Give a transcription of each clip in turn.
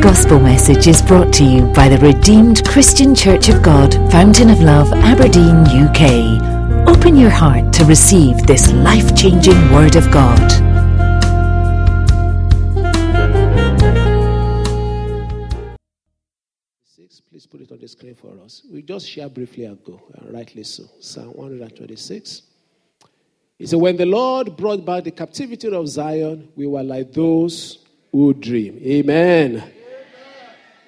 gospel message is brought to you by the Redeemed Christian Church of God, Fountain of Love, Aberdeen, UK. Open your heart to receive this life changing Word of God. Six, please put it on the screen for us. We just share briefly and go, and uh, rightly so. Psalm 126. He said, When the Lord brought back the captivity of Zion, we were like those who dream. Amen.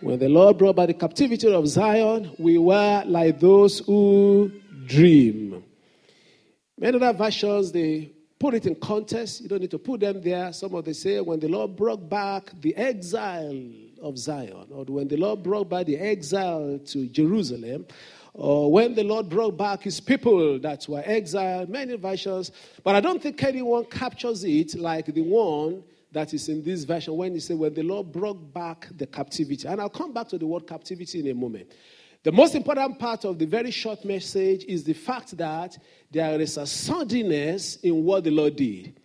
When the Lord brought back the captivity of Zion, we were like those who dream. Many other versions, they put it in context. You don't need to put them there. Some of them say, when the Lord brought back the exile of Zion, or when the Lord brought back the exile to Jerusalem, or when the Lord brought back his people that were exiled, many versions. But I don't think anyone captures it like the one that is in this version when he said, When the Lord brought back the captivity. And I'll come back to the word captivity in a moment. The most important part of the very short message is the fact that there is a suddenness in what the Lord did.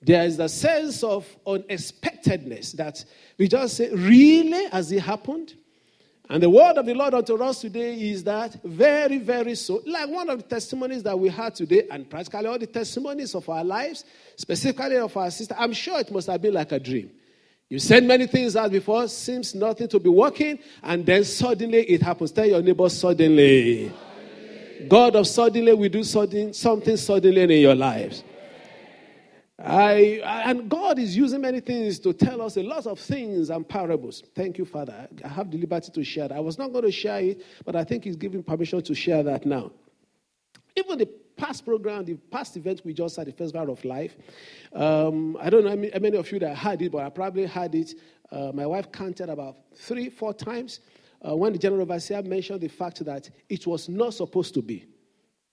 There is a sense of unexpectedness that we just say, Really? Has it happened? And the word of the Lord unto us today is that very, very so. Like one of the testimonies that we had today, and practically all the testimonies of our lives, specifically of our sister, I'm sure it must have been like a dream. You said many things out before, seems nothing to be working, and then suddenly it happens. Tell your neighbor, suddenly. God of suddenly we do something suddenly in your lives. I, and God is using many things to tell us a lot of things and parables. Thank you, Father. I have the liberty to share that. I was not going to share it, but I think He's giving permission to share that now. Even the past program, the past event we just had, the Festival of Life, um, I don't know how many of you that had it, but I probably had it. Uh, my wife counted about three, four times uh, when the general overseer mentioned the fact that it was not supposed to be.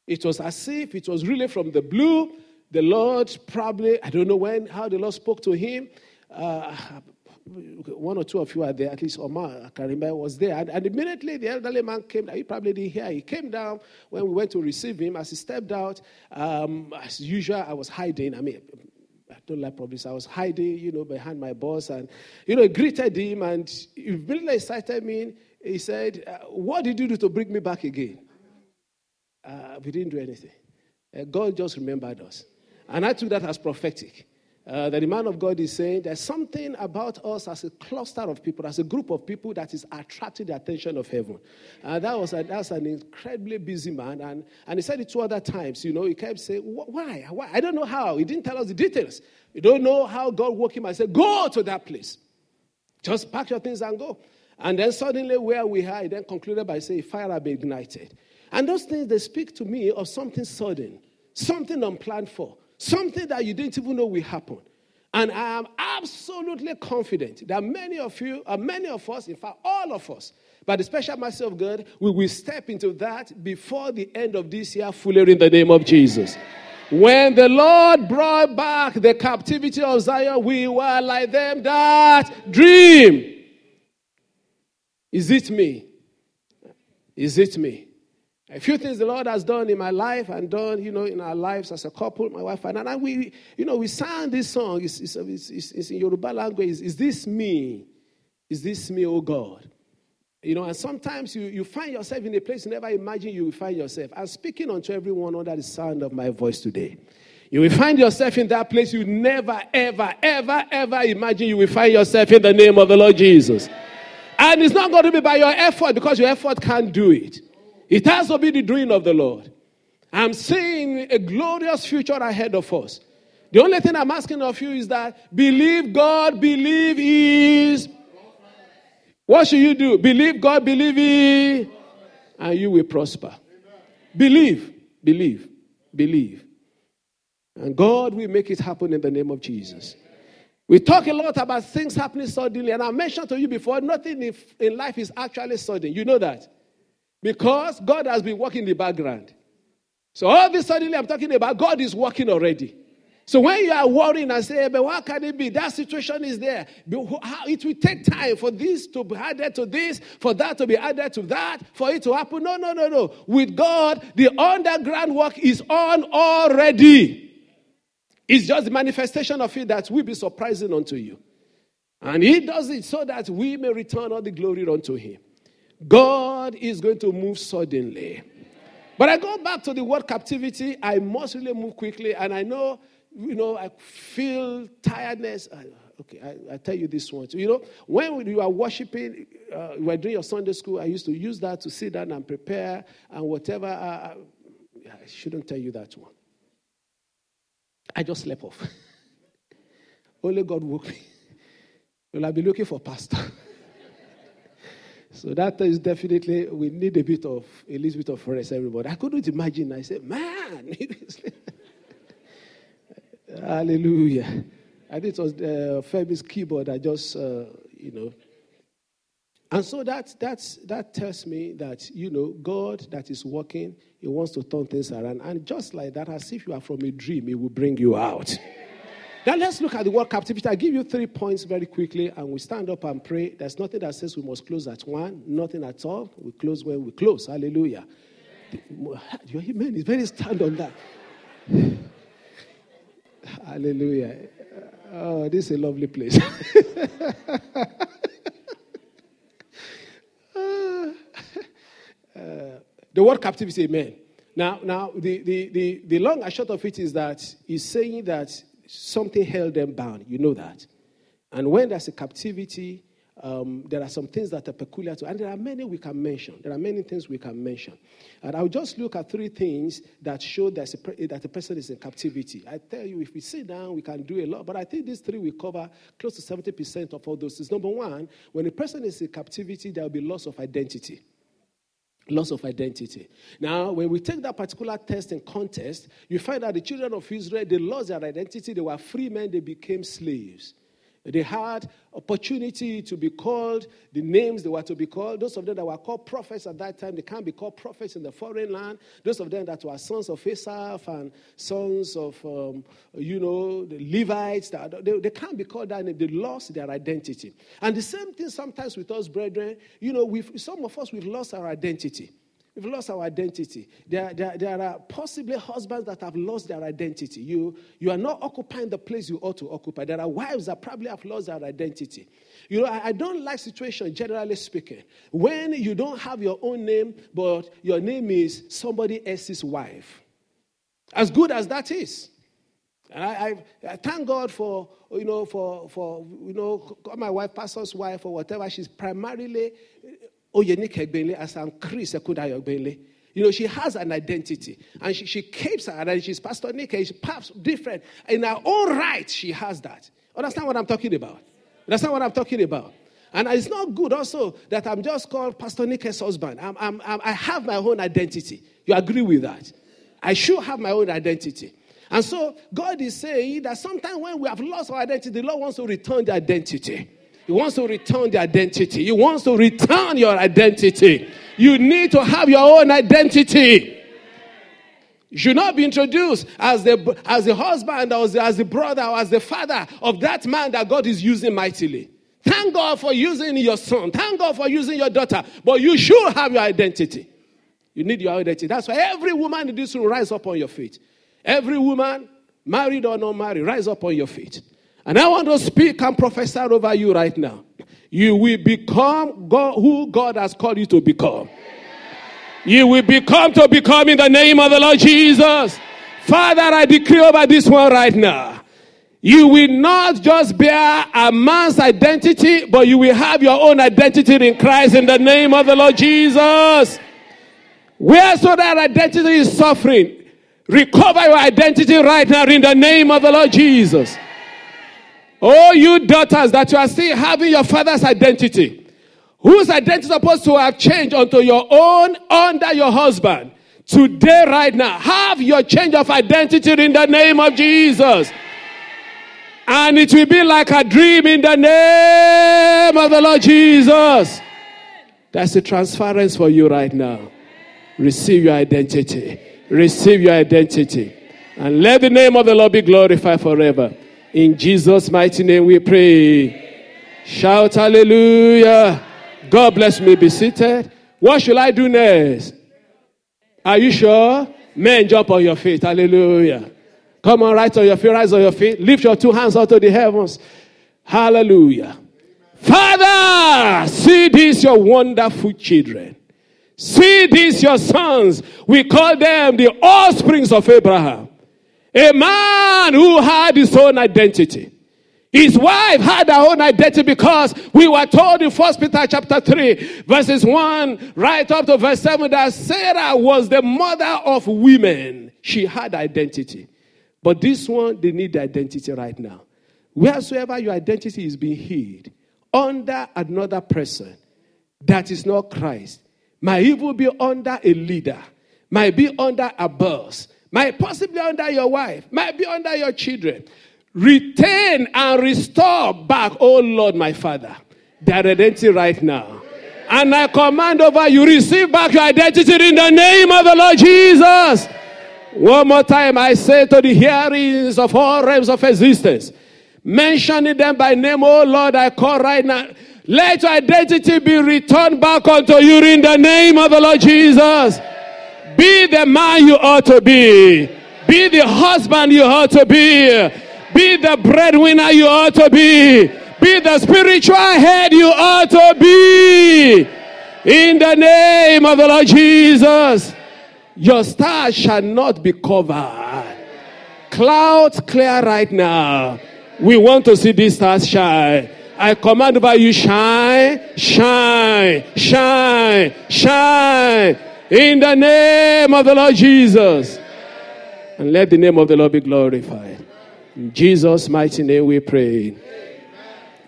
It was as if it was really from the blue the Lord probably, I don't know when, how the Lord spoke to him. Uh, one or two of you are there, at least Omar, I can remember, was there. And, and, immediately the elderly man came. He probably didn't hear. He came down when we went to receive him. As he stepped out, um, as usual, I was hiding. I mean, I don't like problems. I was hiding, you know, behind my boss. And, you know, he greeted him and immediately excited me. He said, uh, What did you do to bring me back again? Uh, we didn't do anything. Uh, God just remembered us. And I took that as prophetic. Uh, that the man of God is saying there's something about us as a cluster of people, as a group of people that is attracting the attention of heaven. And that was a, that's an incredibly busy man. And, and he said it two other times. You know, he kept saying, why? why? I don't know how. He didn't tell us the details. You don't know how God woke him. I said, go to that place. Just pack your things and go. And then suddenly, where we are, he then concluded by saying, fire had been ignited. And those things, they speak to me of something sudden, something unplanned for Something that you didn't even know will happen. And I am absolutely confident that many of you, uh, many of us, in fact, all of us, by the special mercy of God, we will step into that before the end of this year, fully in the name of Jesus. When the Lord brought back the captivity of Zion, we were like them that dream. Is it me? Is it me? A few things the Lord has done in my life and done, you know, in our lives as a couple, my wife and I. And we, you know, we sang this song. It's, it's, it's, it's in Yoruba language. Is, is this me? Is this me, oh God? You know, and sometimes you, you find yourself in a place you never imagine you will find yourself. I'm speaking unto everyone under the sound of my voice today. You will find yourself in that place you never, ever, ever, ever imagine you will find yourself in the name of the Lord Jesus. And it's not going to be by your effort because your effort can't do it. It has to be the doing of the Lord. I'm seeing a glorious future ahead of us. The only thing I'm asking of you is that believe God, believe is. What should you do? Believe God, believe He, and you will prosper. Believe, believe, believe. And God will make it happen in the name of Jesus. We talk a lot about things happening suddenly, and I mentioned to you before nothing in life is actually sudden. You know that. Because God has been working in the background. So all this suddenly I'm talking about, God is working already. So when you are worrying and say, eh, but what can it be? That situation is there. It will take time for this to be added to this, for that to be added to that, for it to happen. No, no, no, no. With God, the underground work is on already. It's just the manifestation of it that will be surprising unto you. And he does it so that we may return all the glory unto him. God is going to move suddenly. But I go back to the word captivity. I must really move quickly. And I know, you know, I feel tiredness. Okay, I, I tell you this one. You know, when you are worshiping, uh, you are doing your Sunday school, I used to use that to sit down and prepare and whatever. Uh, I shouldn't tell you that one. I just slept off. Only God woke me. Well, I'll be looking for pastor. so that is definitely, we need a bit of, a little bit of rest, everybody. I couldn't imagine. I said, man. Hallelujah. Think it was uh, Femi's keyboard. I just, uh, you know. And so that, that's, that tells me that, you know, God that is working, He wants to turn things around. And just like that, as if you are from a dream, He will bring you out. Now let's look at the word captivity. i give you three points very quickly, and we stand up and pray. There's nothing that says we must close at one, nothing at all. We close when we close. Hallelujah. Your amen is very stand on that. Hallelujah. Oh, this is a lovely place. uh, the word captivity, amen. Now, now the, the, the, the long and short of it is that he's saying that something held them bound. You know that. And when there's a captivity, um, there are some things that are peculiar to, and there are many we can mention. There are many things we can mention. And I'll just look at three things that show that a, that a person is in captivity. I tell you, if we sit down, we can do a lot, but I think these three will cover close to 70% of all those things. Number one, when a person is in captivity, there will be loss of identity. Loss of identity. Now, when we take that particular test in context, you find that the children of Israel, they lost their identity. They were free men, they became slaves. They had opportunity to be called the names they were to be called. Those of them that were called prophets at that time, they can't be called prophets in the foreign land. Those of them that were sons of Asaph and sons of, um, you know, the Levites, they, they can't be called that name. They lost their identity. And the same thing sometimes with us, brethren. You know, we've, some of us, we've lost our identity. We've lost our identity. There, there, there are possibly husbands that have lost their identity. You, you are not occupying the place you ought to occupy. There are wives that probably have lost their identity. You know, I, I don't like situation, generally speaking, when you don't have your own name, but your name is somebody else's wife. As good as that is. And I, I, I, thank God for, you know, for, for, you know, my wife, pastor's wife or whatever. She's primarily As I'm Chris. You know, she has an identity and she, she keeps her identity. She's Pastor Nick, she's perhaps different. In her own right, she has that. Understand what I'm talking about? Understand what I'm talking about? And it's not good also that I'm just called Pastor Nick's husband. I'm, I'm, I'm, i have my own identity. You agree with that? I should have my own identity. And so God is saying that sometimes when we have lost our identity, the Lord wants to return the identity. He wants to return the identity. He wants to return your identity. You need to have your own identity. You should not be introduced as the, as the husband or as the, as the brother or as the father of that man that God is using mightily. Thank God for using your son. Thank God for using your daughter. But you should have your identity. You need your identity. That's why every woman in this room rise up on your feet. Every woman, married or not married, rise up on your feet. And I want to speak and prophesy over you right now. You will become God, who God has called you to become. You will become to become in the name of the Lord Jesus. Father, I decree over this one right now. You will not just bear a man's identity, but you will have your own identity in Christ in the name of the Lord Jesus. Where so that identity is suffering, recover your identity right now in the name of the Lord Jesus. Oh, you daughters that you are still having your father's identity, whose identity is supposed to have changed unto your own under your husband. Today, right now, have your change of identity in the name of Jesus. And it will be like a dream in the name of the Lord Jesus. That's the transference for you right now. Receive your identity. Receive your identity. And let the name of the Lord be glorified forever. In Jesus' mighty name we pray. Shout hallelujah. God bless me. Be seated. What should I do next? Are you sure? Men, jump on your feet. Hallelujah. Come on, right on your feet, rise on your feet. Lift your two hands out to the heavens. Hallelujah. Father, see these your wonderful children. See these your sons. We call them the offsprings of Abraham. A man who had his own identity. His wife had her own identity because we were told in First Peter chapter 3, verses 1 right up to verse 7 that Sarah was the mother of women. She had identity. But this one, they need identity right now. Wheresoever your identity is being hid under another person that is not Christ, might even be under a leader, might be under a boss, might possibly under your wife, might be under your children. Retain and restore back, oh Lord, my Father, their identity right now. And I command over you, receive back your identity in the name of the Lord Jesus. One more time, I say to the hearings of all realms of existence, mentioning them by name, oh Lord, I call right now. Let your identity be returned back unto you in the name of the Lord Jesus. Be the man you ought to be. Be the husband you ought to be. Be the breadwinner you ought to be. Be the spiritual head you ought to be. In the name of the Lord Jesus. Your star shall not be covered. Clouds clear right now. We want to see these stars shine. I command over you shine, shine, shine, shine. In the name of the Lord Jesus. And let the name of the Lord be glorified. In Jesus' mighty name we pray.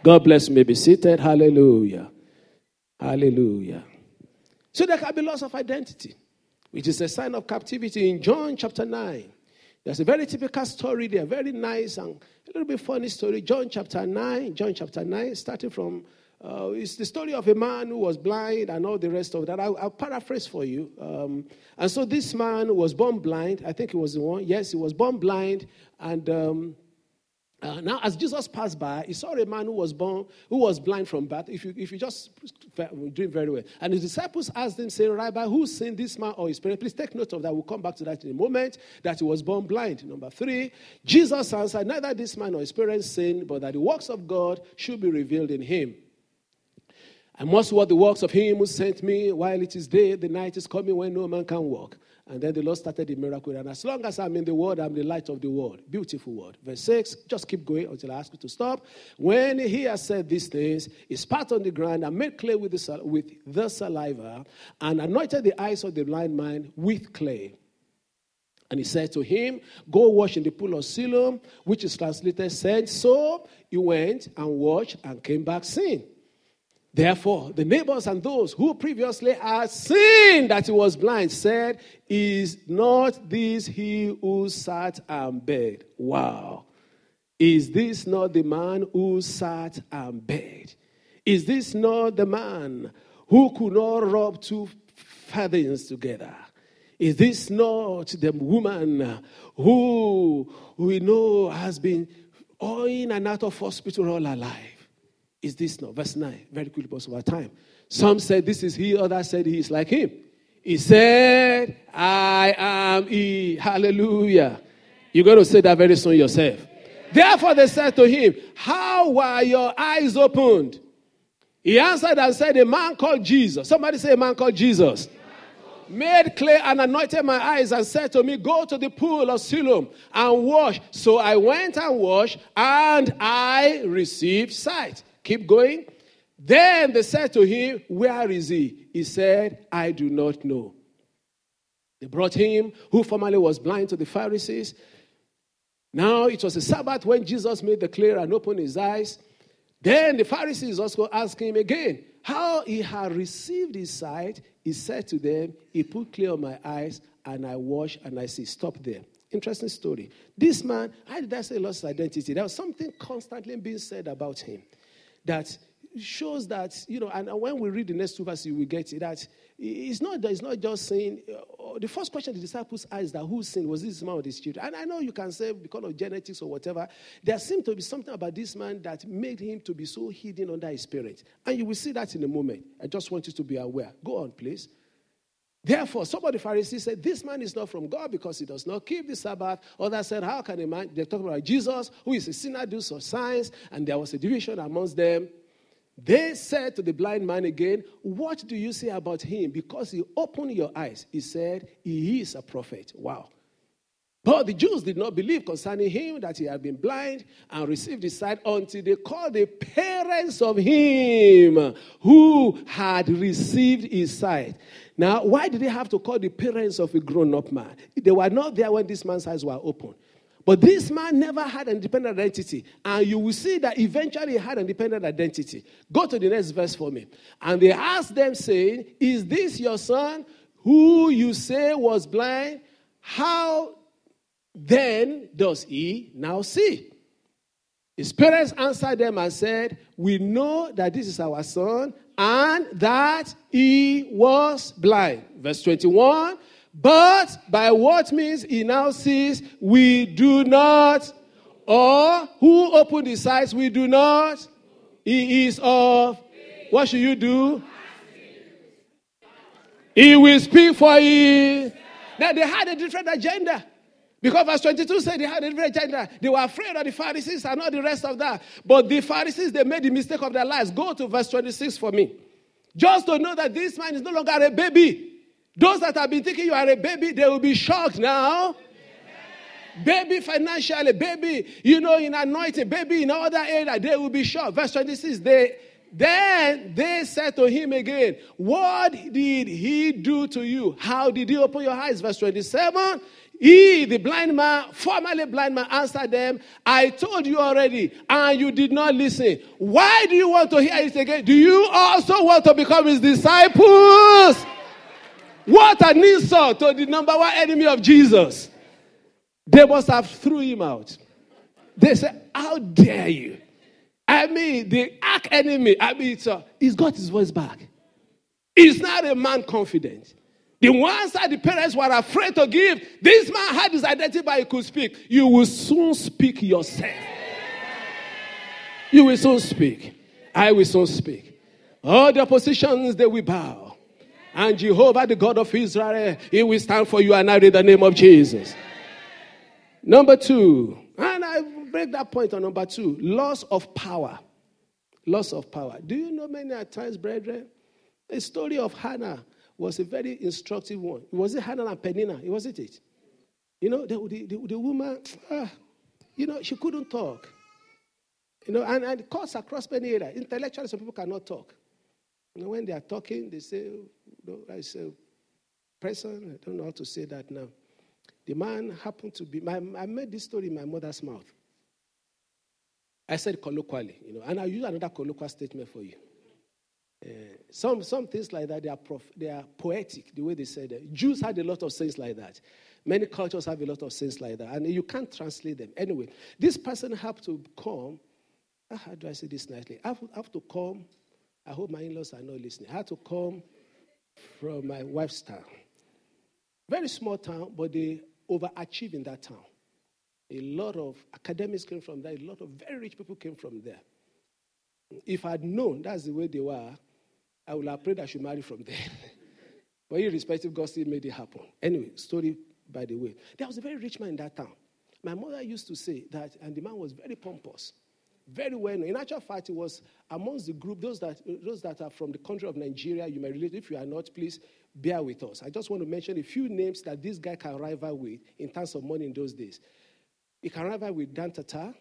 God bless me. Be seated. Hallelujah. Hallelujah. So there can be loss of identity, which is a sign of captivity in John chapter 9. There's a very typical story there, very nice and a little bit funny story. John chapter 9, John chapter 9, starting from, uh, it's the story of a man who was blind and all the rest of that. I'll, I'll paraphrase for you. Um, and so this man was born blind. I think he was the one. Yes, he was born blind. And um, uh, now, as Jesus passed by, he saw a man who was born, who was blind from birth. If you, if you just doing very well, and his disciples asked him, saying, "Rabbi, who sinned this man or his parents?" Please take note of that. We'll come back to that in a moment. That he was born blind. Number three, Jesus answered, "Neither this man or his parents sinned, but that the works of God should be revealed in him." I must work the works of him who sent me while it is day. The night is coming when no man can walk. And then the Lord started the miracle. And as long as I'm in the world, I'm the light of the world. Beautiful word. Verse 6, just keep going until I ask you to stop. When he has said these things, he spat on the ground and made clay with the, with the saliva and anointed the eyes of the blind man with clay. And he said to him, Go wash in the pool of Siloam, which is translated, said, So he went and washed and came back seeing. Therefore, the neighbors and those who previously had seen that he was blind said, Is not this he who sat and begged? Wow. Is this not the man who sat and begged? Is this not the man who could not rub two fathers together? Is this not the woman who we know has been in and out of hospital all her life? Is this now? Verse 9. Very quickly, because of our time. Some said this is he, others said he is like him. He said, I am he. Hallelujah. You're going to say that very soon yourself. Therefore, they said to him, How were your eyes opened? He answered and said, A man called Jesus. Somebody say, A man called Jesus. Made clay and anointed my eyes and said to me, Go to the pool of Siloam and wash. So I went and washed, and I received sight. Keep going. Then they said to him, Where is he? He said, I do not know. They brought him, who formerly was blind, to the Pharisees. Now it was a Sabbath when Jesus made the clear and opened his eyes. Then the Pharisees also asked him again how he had received his sight. He said to them, He put clear on my eyes, and I wash and I see. Stop there. Interesting story. This man, how did I say lost his identity? There was something constantly being said about him that shows that, you know, and when we read the next two verses, we get it, that it's not, it's not just saying, uh, the first question the disciples asked that who sinned, was this man or this children? And I know you can say because of genetics or whatever, there seemed to be something about this man that made him to be so hidden under his spirit. And you will see that in a moment. I just want you to be aware. Go on, please. Therefore, some of the Pharisees said, This man is not from God because he does not keep the Sabbath. Others said, How can a man? They're talking about Jesus, who is a sinner, do some signs, and there was a division amongst them. They said to the blind man again, What do you say about him? Because he opened your eyes. He said, He is a prophet. Wow. But the Jews did not believe concerning him that he had been blind and received his sight until they called the parents of him who had received his sight. Now, why did they have to call the parents of a grown up man? They were not there when this man's eyes were open. But this man never had an independent identity. And you will see that eventually he had an independent identity. Go to the next verse for me. And they asked them, saying, Is this your son who you say was blind? How then does he now see? His parents answered them and said, We know that this is our son and that he was blind. Verse 21 But by what means he now sees, we do not. Or who opened his eyes, we do not. He is of. What should you do? He will speak for you. Now they had a different agenda. Because verse 22 said they had a different agenda. They were afraid of the Pharisees and all the rest of that. But the Pharisees, they made the mistake of their lives. Go to verse 26 for me. Just to know that this man is no longer a baby. Those that have been thinking you are a baby, they will be shocked now. Baby financially, baby, you know, in anointing, baby in other area, they will be shocked. Verse 26, they then they said to him again, What did he do to you? How did he open your eyes? Verse 27. He, the blind man, formerly blind man, answered them, I told you already, and you did not listen. Why do you want to hear it again? Do you also want to become his disciples? What an insult to the number one enemy of Jesus. They must have threw him out. They said, How dare you? I mean, the arch enemy, I mean, he's got his voice back. He's not a man confident. The ones that the parents were afraid to give, this man had his identity, but he could speak. You will soon speak yourself. You will soon speak. I will soon speak. All the oppositions, they will bow. And Jehovah, the God of Israel, he will stand for you and I in the name of Jesus. Number two, and I break that point on number two loss of power. Loss of power. Do you know many times, brethren? The story of Hannah was a very instructive one. It Was it Hannah and Peninnah? It wasn't it? You know, the, the, the, woman, ah, you know, she couldn't talk. You know, and, and cuts across many areas. Intellectually, some people cannot talk. You know, when they are talking, they say, know, I say, person, I don't know how to say that now. The man happened to be, my, I made this story in my mother's mouth. I said colloquially, you know, and I'll use another colloquial statement for you. Uh, some, some things like that, they are, prof, they are poetic, the way they said it. Jews had a lot of things like that. Many cultures have a lot of things like that. And you can't translate them. Anyway, this person have to come. Ah, how do I say this nicely? I have, have to come. I hope my in laws are not listening. I had to come from my wife's town. Very small town, but they overachieve in that town. A lot of academics came from there, a lot of very rich people came from there. If I'd known that's the way they were, I would have prayed I should marry from there. but irrespective, God still made it happen. Anyway, story by the way. There was a very rich man in that town. My mother used to say that, and the man was very pompous, very well known. In actual fact, it was amongst the group, those that, those that are from the country of Nigeria, you may relate. If you are not, please bear with us. I just want to mention a few names that this guy can rival with in terms of money in those days. He can rival with Dantata,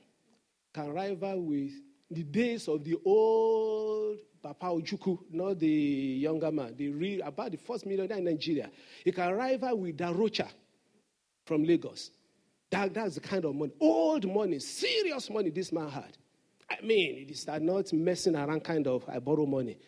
can rival with the days of the old Papa Ojukwu, not the younger man, the real, about the first millionaire in Nigeria. He can rival with Da Rocha from Lagos. That, that's the kind of money, old money, serious money this man had. I mean, it is not messing around kind of, I borrow money.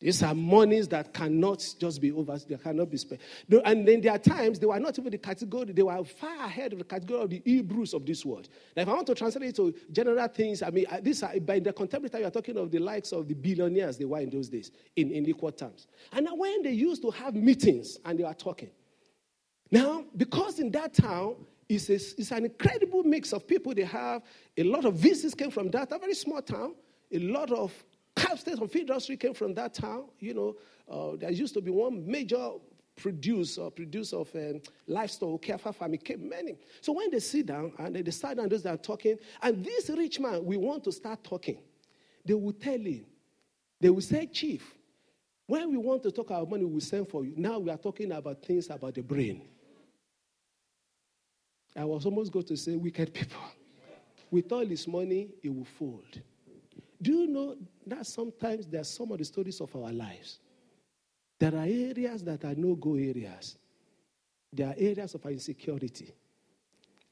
These are monies that cannot just be over, they cannot be spent. And then there are times they were not even the category, they were far ahead of the category of the Hebrews of this world. Now, if I want to translate it to general things, I mean, this are, by the contemporary time, you're talking of the likes of the billionaires they were in those days, in, in equal terms. And now, when they used to have meetings and they were talking, now, because in that town, it's, a, it's an incredible mix of people they have. A lot of visitors came from that, a very small town. A lot of Capstone of feed industry came from that town. You know, uh, there used to be one major producer, producer of um, livestock, Kefa farm. It came many. So when they sit down and they start down, those that are talking, and this rich man, we want to start talking, they will tell him, They will say, Chief, when we want to talk about money, we send for you. Now we are talking about things about the brain. I was almost going to say wicked people. With all this money, it will fold. Do you know that sometimes there are some of the stories of our lives? There are areas that are no go areas. There are areas of insecurity.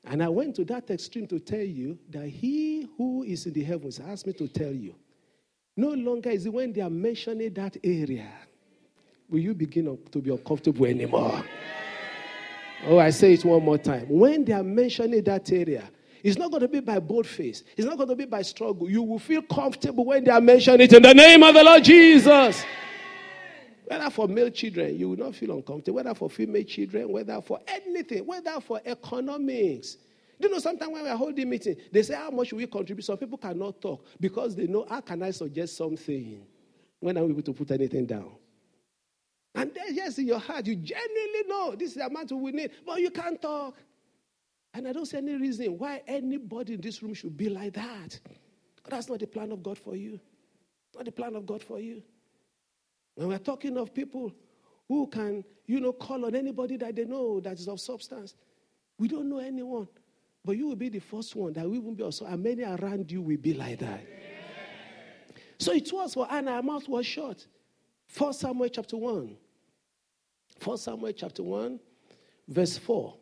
And I went to that extreme to tell you that he who is in the heavens asked me to tell you. No longer is it when they are mentioning that area, will you begin to be uncomfortable anymore? Oh, I say it one more time. When they are mentioning that area, it's not going to be by bold face. It's not going to be by struggle. You will feel comfortable when they are mentioning it in the name of the Lord Jesus. Whether for male children, you will not feel uncomfortable. Whether for female children, whether for anything, whether for economics. Do you know sometimes when we're holding meeting, they say, How much will we contribute? Some people cannot talk because they know, How can I suggest something when I'm able to put anything down? And then, yes, in your heart, you genuinely know this is the amount we need, but you can't talk. And I don't see any reason why anybody in this room should be like that. That's not the plan of God for you. Not the plan of God for you. When we're talking of people who can, you know, call on anybody that they know that is of substance, we don't know anyone. But you will be the first one that we won't be also, and many around you will be like that. So it was for Hannah, her mouth was shut. First Samuel chapter 1. First Samuel chapter 1, verse 4.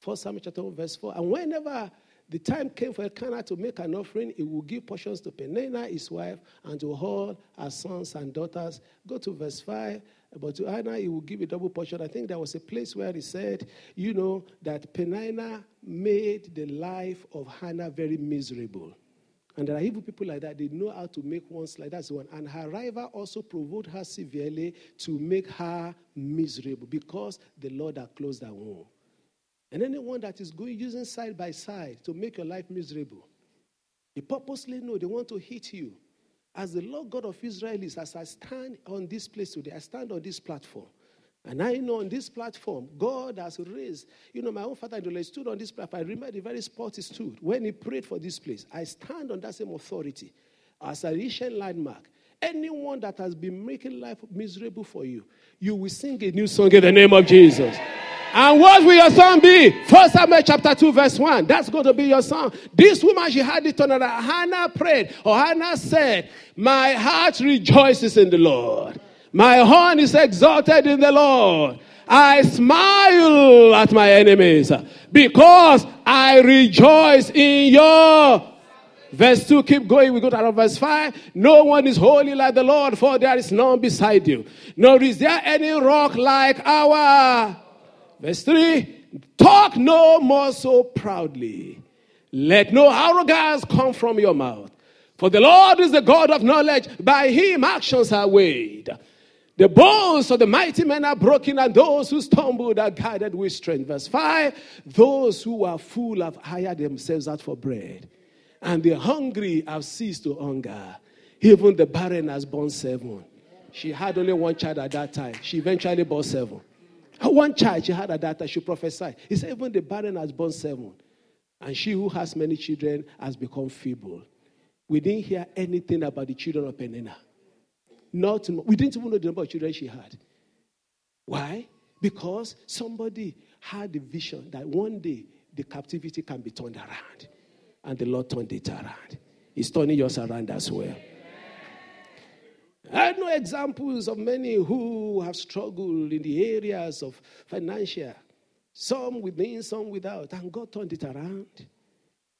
First Samuel chapter 1, verse 4. And whenever the time came for Elkanah to make an offering, he would give portions to Peninnah, his wife, and to all her sons and daughters. Go to verse 5. But to Hannah, he will give a double portion. I think there was a place where he said, you know, that Peninnah made the life of Hannah very miserable. And there are evil people like that. They know how to make ones like that. One. And her rival also provoked her severely to make her miserable because the Lord had closed her womb. And anyone that is going using side by side to make your life miserable, they purposely know they want to hit you. As the Lord God of Israel is, as I stand on this place today, I stand on this platform. And I know on this platform, God has raised. You know, my own father in stood on this platform. I remember the very spot he stood when he prayed for this place. I stand on that same authority as a ancient landmark. Anyone that has been making life miserable for you, you will sing a new song in the name of Jesus. And what will your song be? First Samuel chapter 2, verse 1. That's going to be your song. This woman, she had it on her. Hannah prayed, or Hannah said, My heart rejoices in the Lord. My horn is exalted in the Lord. I smile at my enemies because I rejoice in your. Verse 2, keep going. We go to verse 5. No one is holy like the Lord, for there is none beside you. Nor is there any rock like our. Verse 3 Talk no more so proudly. Let no arrogance come from your mouth. For the Lord is the God of knowledge. By him actions are weighed. The bones of the mighty men are broken, and those who stumbled are guided with strength. Verse 5 Those who are full have hired themselves out for bread, and the hungry have ceased to hunger. Even the barren has borne seven. She had only one child at that time. She eventually bore seven. One child she had a daughter, she prophesied. He said, Even the barren has born seven. And she who has many children has become feeble. We didn't hear anything about the children of Peninnah. Not, we didn't even know the number of children she had. Why? Because somebody had the vision that one day the captivity can be turned around. And the Lord turned it around. He's turning yours around as well. I know examples of many who have struggled in the areas of financial, some within, some without, and God turned it around.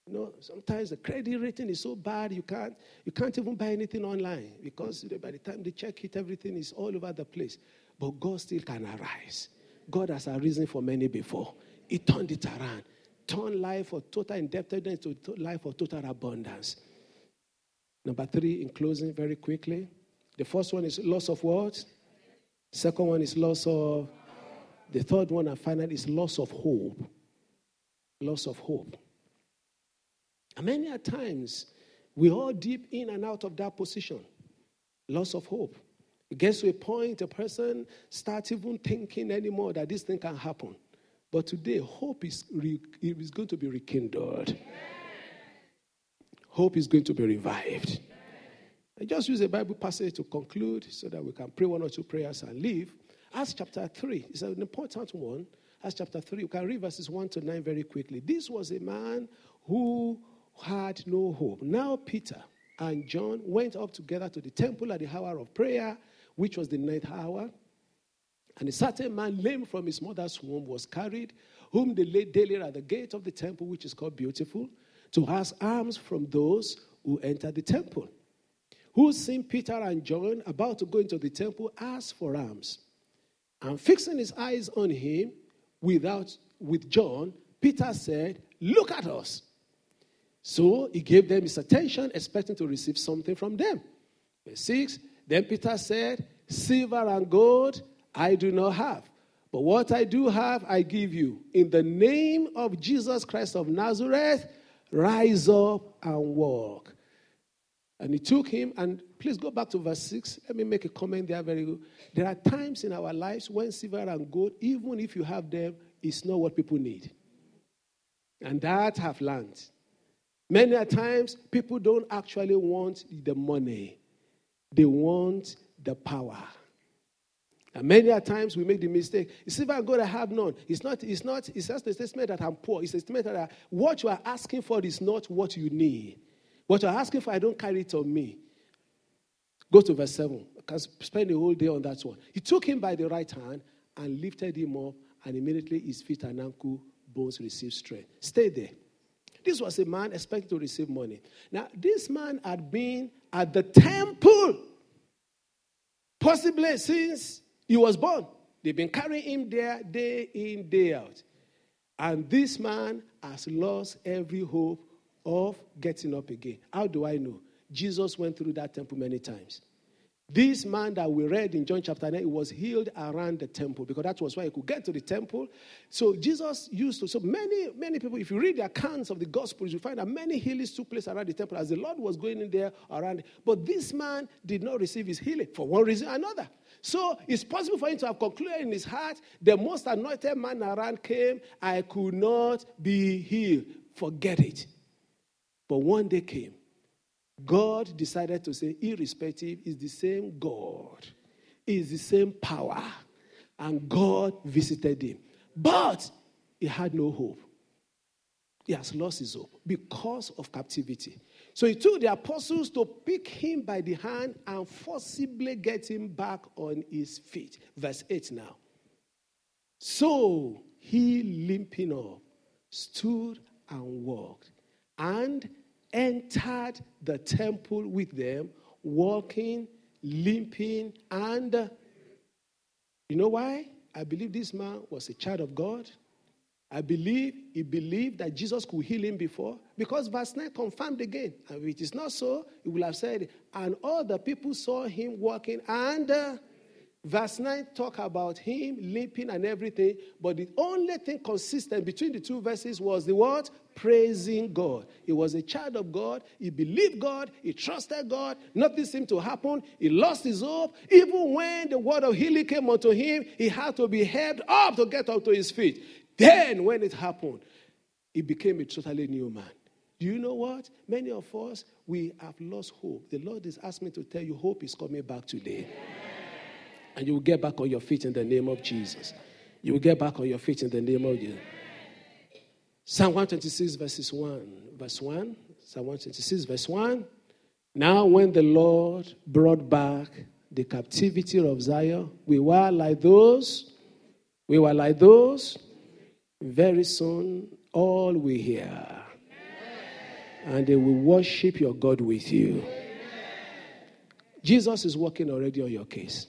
You know, sometimes the credit rating is so bad you can't you can't even buy anything online because by the time they check it, everything is all over the place. But God still can arise. God has arisen for many before. He turned it around, turned life of total indebtedness to life of total abundance. Number three, in closing, very quickly. The first one is loss of what? Second one is loss of. The third one and final is loss of hope. Loss of hope. And many a times, we all deep in and out of that position. Loss of hope. It gets to a point a person starts even thinking anymore that this thing can happen. But today, hope is, re- is going to be rekindled. Hope is going to be revived. I just use a Bible passage to conclude so that we can pray one or two prayers and leave. Acts chapter 3 is an important one. Acts chapter 3, you can read verses 1 to 9 very quickly. This was a man who had no hope. Now, Peter and John went up together to the temple at the hour of prayer, which was the ninth hour. And a certain man, lame from his mother's womb, was carried, whom they laid daily at the gate of the temple, which is called Beautiful, to ask alms from those who entered the temple. Who, seeing Peter and John about to go into the temple, asked for alms. And fixing his eyes on him, without with John, Peter said, Look at us. So he gave them his attention, expecting to receive something from them. Verse 6 Then Peter said, Silver and gold I do not have. But what I do have, I give you. In the name of Jesus Christ of Nazareth, rise up and walk. And he took him, and please go back to verse 6. Let me make a comment there very good. There are times in our lives when silver and gold, even if you have them, is not what people need. And that have learned. Many a times, people don't actually want the money, they want the power. And many a times we make the mistake. Silver and gold I have none. It's not, it's not, it's just a statement that I'm poor. It's a statement that what you are asking for is not what you need. What you're asking for, I don't carry it on me. Go to verse 7. I can spend the whole day on that one. He took him by the right hand and lifted him up, and immediately his feet and ankle bones received strength. Stay there. This was a man expected to receive money. Now, this man had been at the temple possibly since he was born. They've been carrying him there day in, day out. And this man has lost every hope of getting up again. How do I know? Jesus went through that temple many times. This man that we read in John chapter 9 was healed around the temple because that was why he could get to the temple. So Jesus used to, so many, many people, if you read the accounts of the Gospels, you find that many healings took place around the temple as the Lord was going in there around. But this man did not receive his healing for one reason or another. So it's possible for him to have concluded in his heart, the most anointed man around came, I could not be healed. Forget it. But one day came. God decided to say, irrespective, is the same God, is the same power. And God visited him. But he had no hope. He has lost his hope because of captivity. So he took the apostles to pick him by the hand and forcibly get him back on his feet. Verse 8 now. So he, limping up, stood and walked. And entered the temple with them, walking, limping, and you know why? I believe this man was a child of God. I believe he believed that Jesus could heal him before because verse 9 confirmed again. And if it is not so, he will have said, and all the people saw him walking and Verse 9 talk about him limping and everything, but the only thing consistent between the two verses was the word praising God. He was a child of God, he believed God, he trusted God, nothing seemed to happen, he lost his hope. Even when the word of healing came unto him, he had to be helped up to get up to his feet. Then, when it happened, he became a totally new man. Do you know what? Many of us, we have lost hope. The Lord is asking me to tell you, hope is coming back today. And you will get back on your feet in the name of Jesus. You will get back on your feet in the name of Jesus. Psalm 126, verses 1. Verse 1. Psalm 126, verse 1. Now, when the Lord brought back the captivity of Zion, we were like those, we were like those. Very soon, all we hear, and they will worship your God with you. Jesus is working already on your case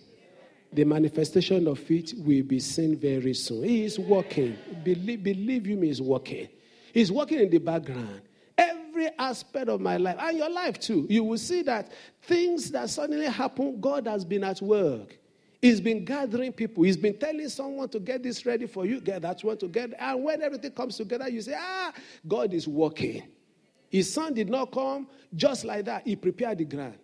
the manifestation of it will be seen very soon. He is working. Believe, believe you me, he's working. He's working in the background. Every aspect of my life, and your life too, you will see that things that suddenly happen, God has been at work. He's been gathering people. He's been telling someone to get this ready for you, get that one to get. And when everything comes together, you say, ah, God is working. His son did not come just like that. He prepared the ground.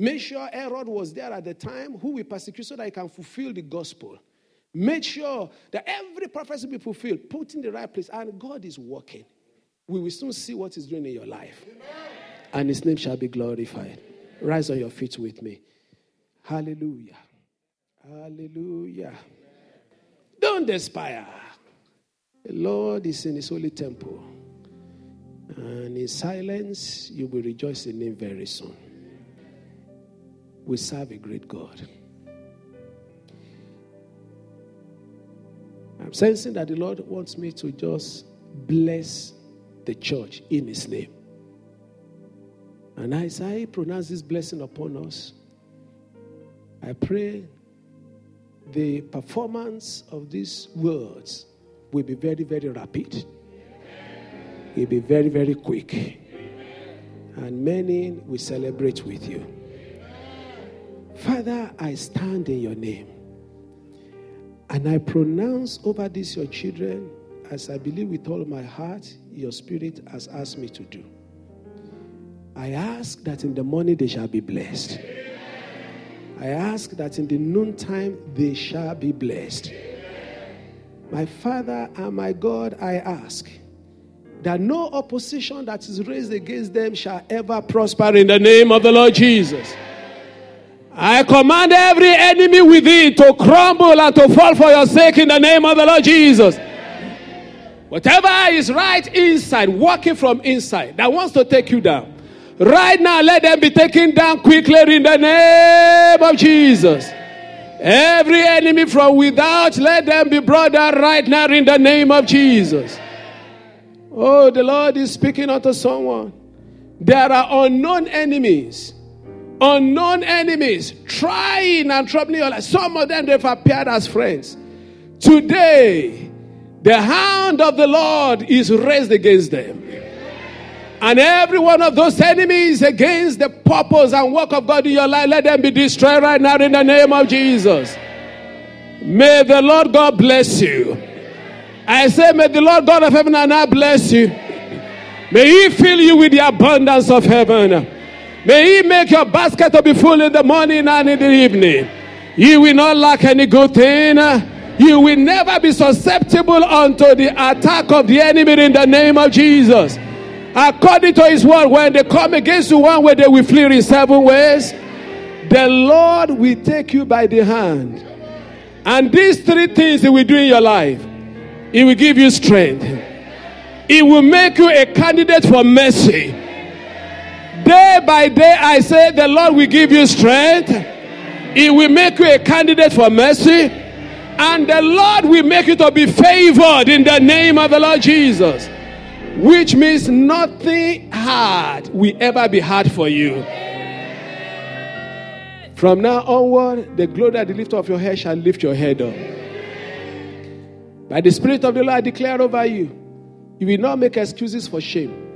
Make sure Herod was there at the time who will persecute so that he can fulfill the gospel. Make sure that every prophecy be fulfilled, put in the right place, and God is working. We will soon see what He's doing in your life. Amen. And His name shall be glorified. Rise on your feet with me. Hallelujah. Hallelujah. Don't despair. The Lord is in his holy temple. And in silence, you will rejoice in him very soon. We serve a great God. I'm sensing that the Lord wants me to just bless the church in his name. And as I pronounce this blessing upon us, I pray the performance of these words will be very, very rapid. It will be very, very quick. And many will celebrate with you. Father, I stand in your name. And I pronounce over this your children as I believe with all my heart your spirit has asked me to do. I ask that in the morning they shall be blessed. I ask that in the noontime they shall be blessed. My Father and my God, I ask that no opposition that is raised against them shall ever prosper in the name of the Lord Jesus. I command every enemy within to crumble and to fall for your sake in the name of the Lord Jesus. Whatever is right inside, working from inside, that wants to take you down, right now, let them be taken down quickly in the name of Jesus. Every enemy from without, let them be brought down right now in the name of Jesus. Oh, the Lord is speaking unto someone. There are unknown enemies, unknown enemies trying and troubling your life. Some of them they've appeared as friends. Today, the hand of the Lord is raised against them. And every one of those enemies against the purpose and work of God in your life, let them be destroyed right now in the name of Jesus. May the Lord God bless you. I say, may the Lord God of heaven and earth bless you. May He fill you with the abundance of heaven. May He make your basket to be full in the morning and in the evening. You will not lack any good thing you will never be susceptible unto the attack of the enemy in the name of Jesus. According to his word, when they come against you one way, they will flee in seven ways. The Lord will take you by the hand. And these three things He will do in your life He will give you strength, He will make you a candidate for mercy. Day by day, I say, the Lord will give you strength, He will make you a candidate for mercy and the Lord will make you to be favored in the name of the Lord Jesus. Which means nothing hard will ever be hard for you. From now onward, the glory that the lift of your head shall lift your head up. By the Spirit of the Lord, I declare over you, you will not make excuses for shame.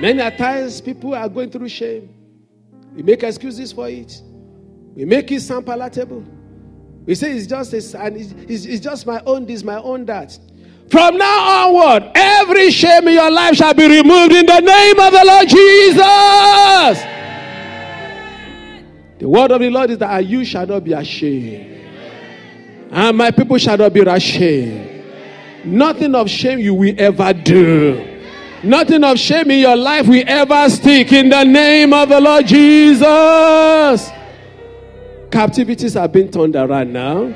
Many times, people are going through shame. We make excuses for it. We make it sound palatable. We say it's just this, and it's, it's just my own this, my own that. From now onward, every shame in your life shall be removed in the name of the Lord Jesus. The word of the Lord is that you shall not be ashamed, and my people shall not be ashamed. Nothing of shame you will ever do. Nothing of shame in your life will ever stick in the name of the Lord Jesus. Captivities have been turned around now.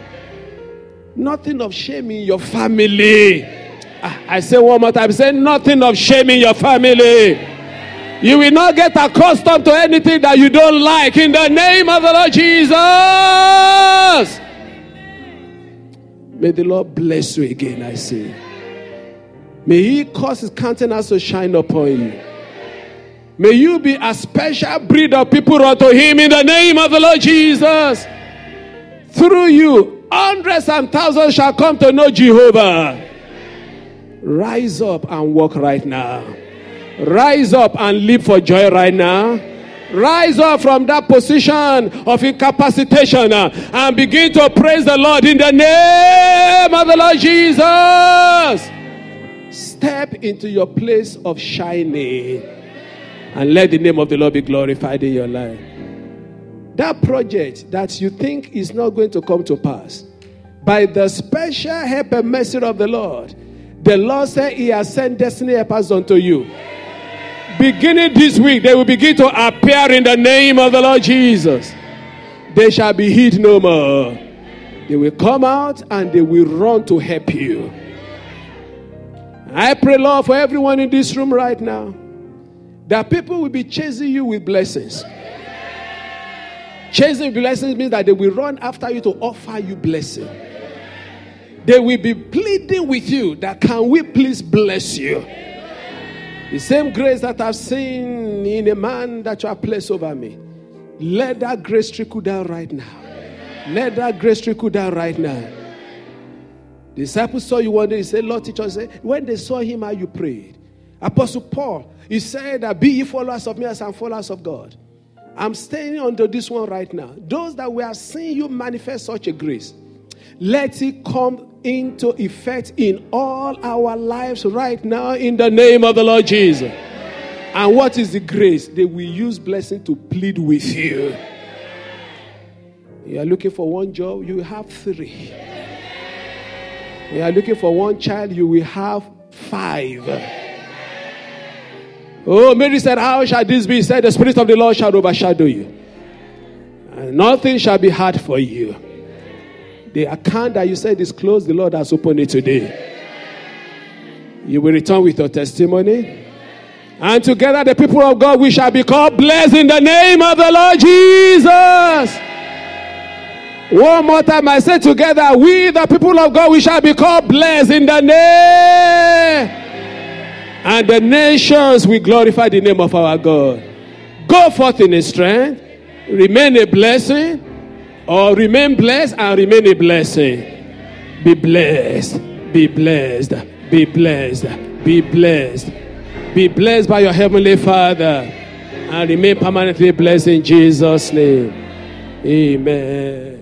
Nothing of shame in your family. Ah, I say one more time, say nothing of shame in your family. You will not get accustomed to anything that you don't like in the name of the Lord Jesus. May the Lord bless you again, I say. May He cause His countenance to shine upon you. May you be a special breed of people unto him in the name of the Lord Jesus. Through you, hundreds and thousands shall come to know Jehovah. Rise up and walk right now. Rise up and live for joy right now. Rise up from that position of incapacitation uh, and begin to praise the Lord in the name of the Lord Jesus. Step into your place of shining and let the name of the Lord be glorified in your life. That project that you think is not going to come to pass, by the special help and mercy of the Lord, the Lord said He has sent destiny helpers unto you. beginning this week, they will begin to appear in the name of the Lord Jesus. They shall be hid no more. They will come out and they will run to help you. I pray, Lord, for everyone in this room right now that people will be chasing you with blessings. Chasing blessings means that they will run after you to offer you blessing. They will be pleading with you that can we please bless you? The same grace that I've seen in a man that you have placed over me. Let that grace trickle down right now. Let that grace trickle down right now. Disciples saw you one day, he said, Lord, teacher, when they saw him, how you prayed. Apostle Paul, he said, Be ye followers of me as I'm followers of God. I'm staying under this one right now. Those that we are seeing you manifest such a grace, let it come into effect in all our lives right now in the name of the Lord Jesus. And what is the grace? They will use blessing to plead with you. You are looking for one job, you have three. You are looking for one child, you will have five. Oh, Mary said, How shall this be? He said, The Spirit of the Lord shall overshadow you. And nothing shall be hard for you. The account that you said is closed, the Lord has opened it today. You will return with your testimony. And together, the people of God, we shall be called blessed in the name of the Lord Jesus. One more time, I say together, we, the people of God, we shall be called blessed in the name. And the nations will glorify the name of our God. Go forth in His strength, remain a blessing, or remain blessed and remain a blessing. Be blessed, be blessed, be blessed, be blessed. Be blessed by your Heavenly Father and remain permanently blessed in Jesus' name. Amen.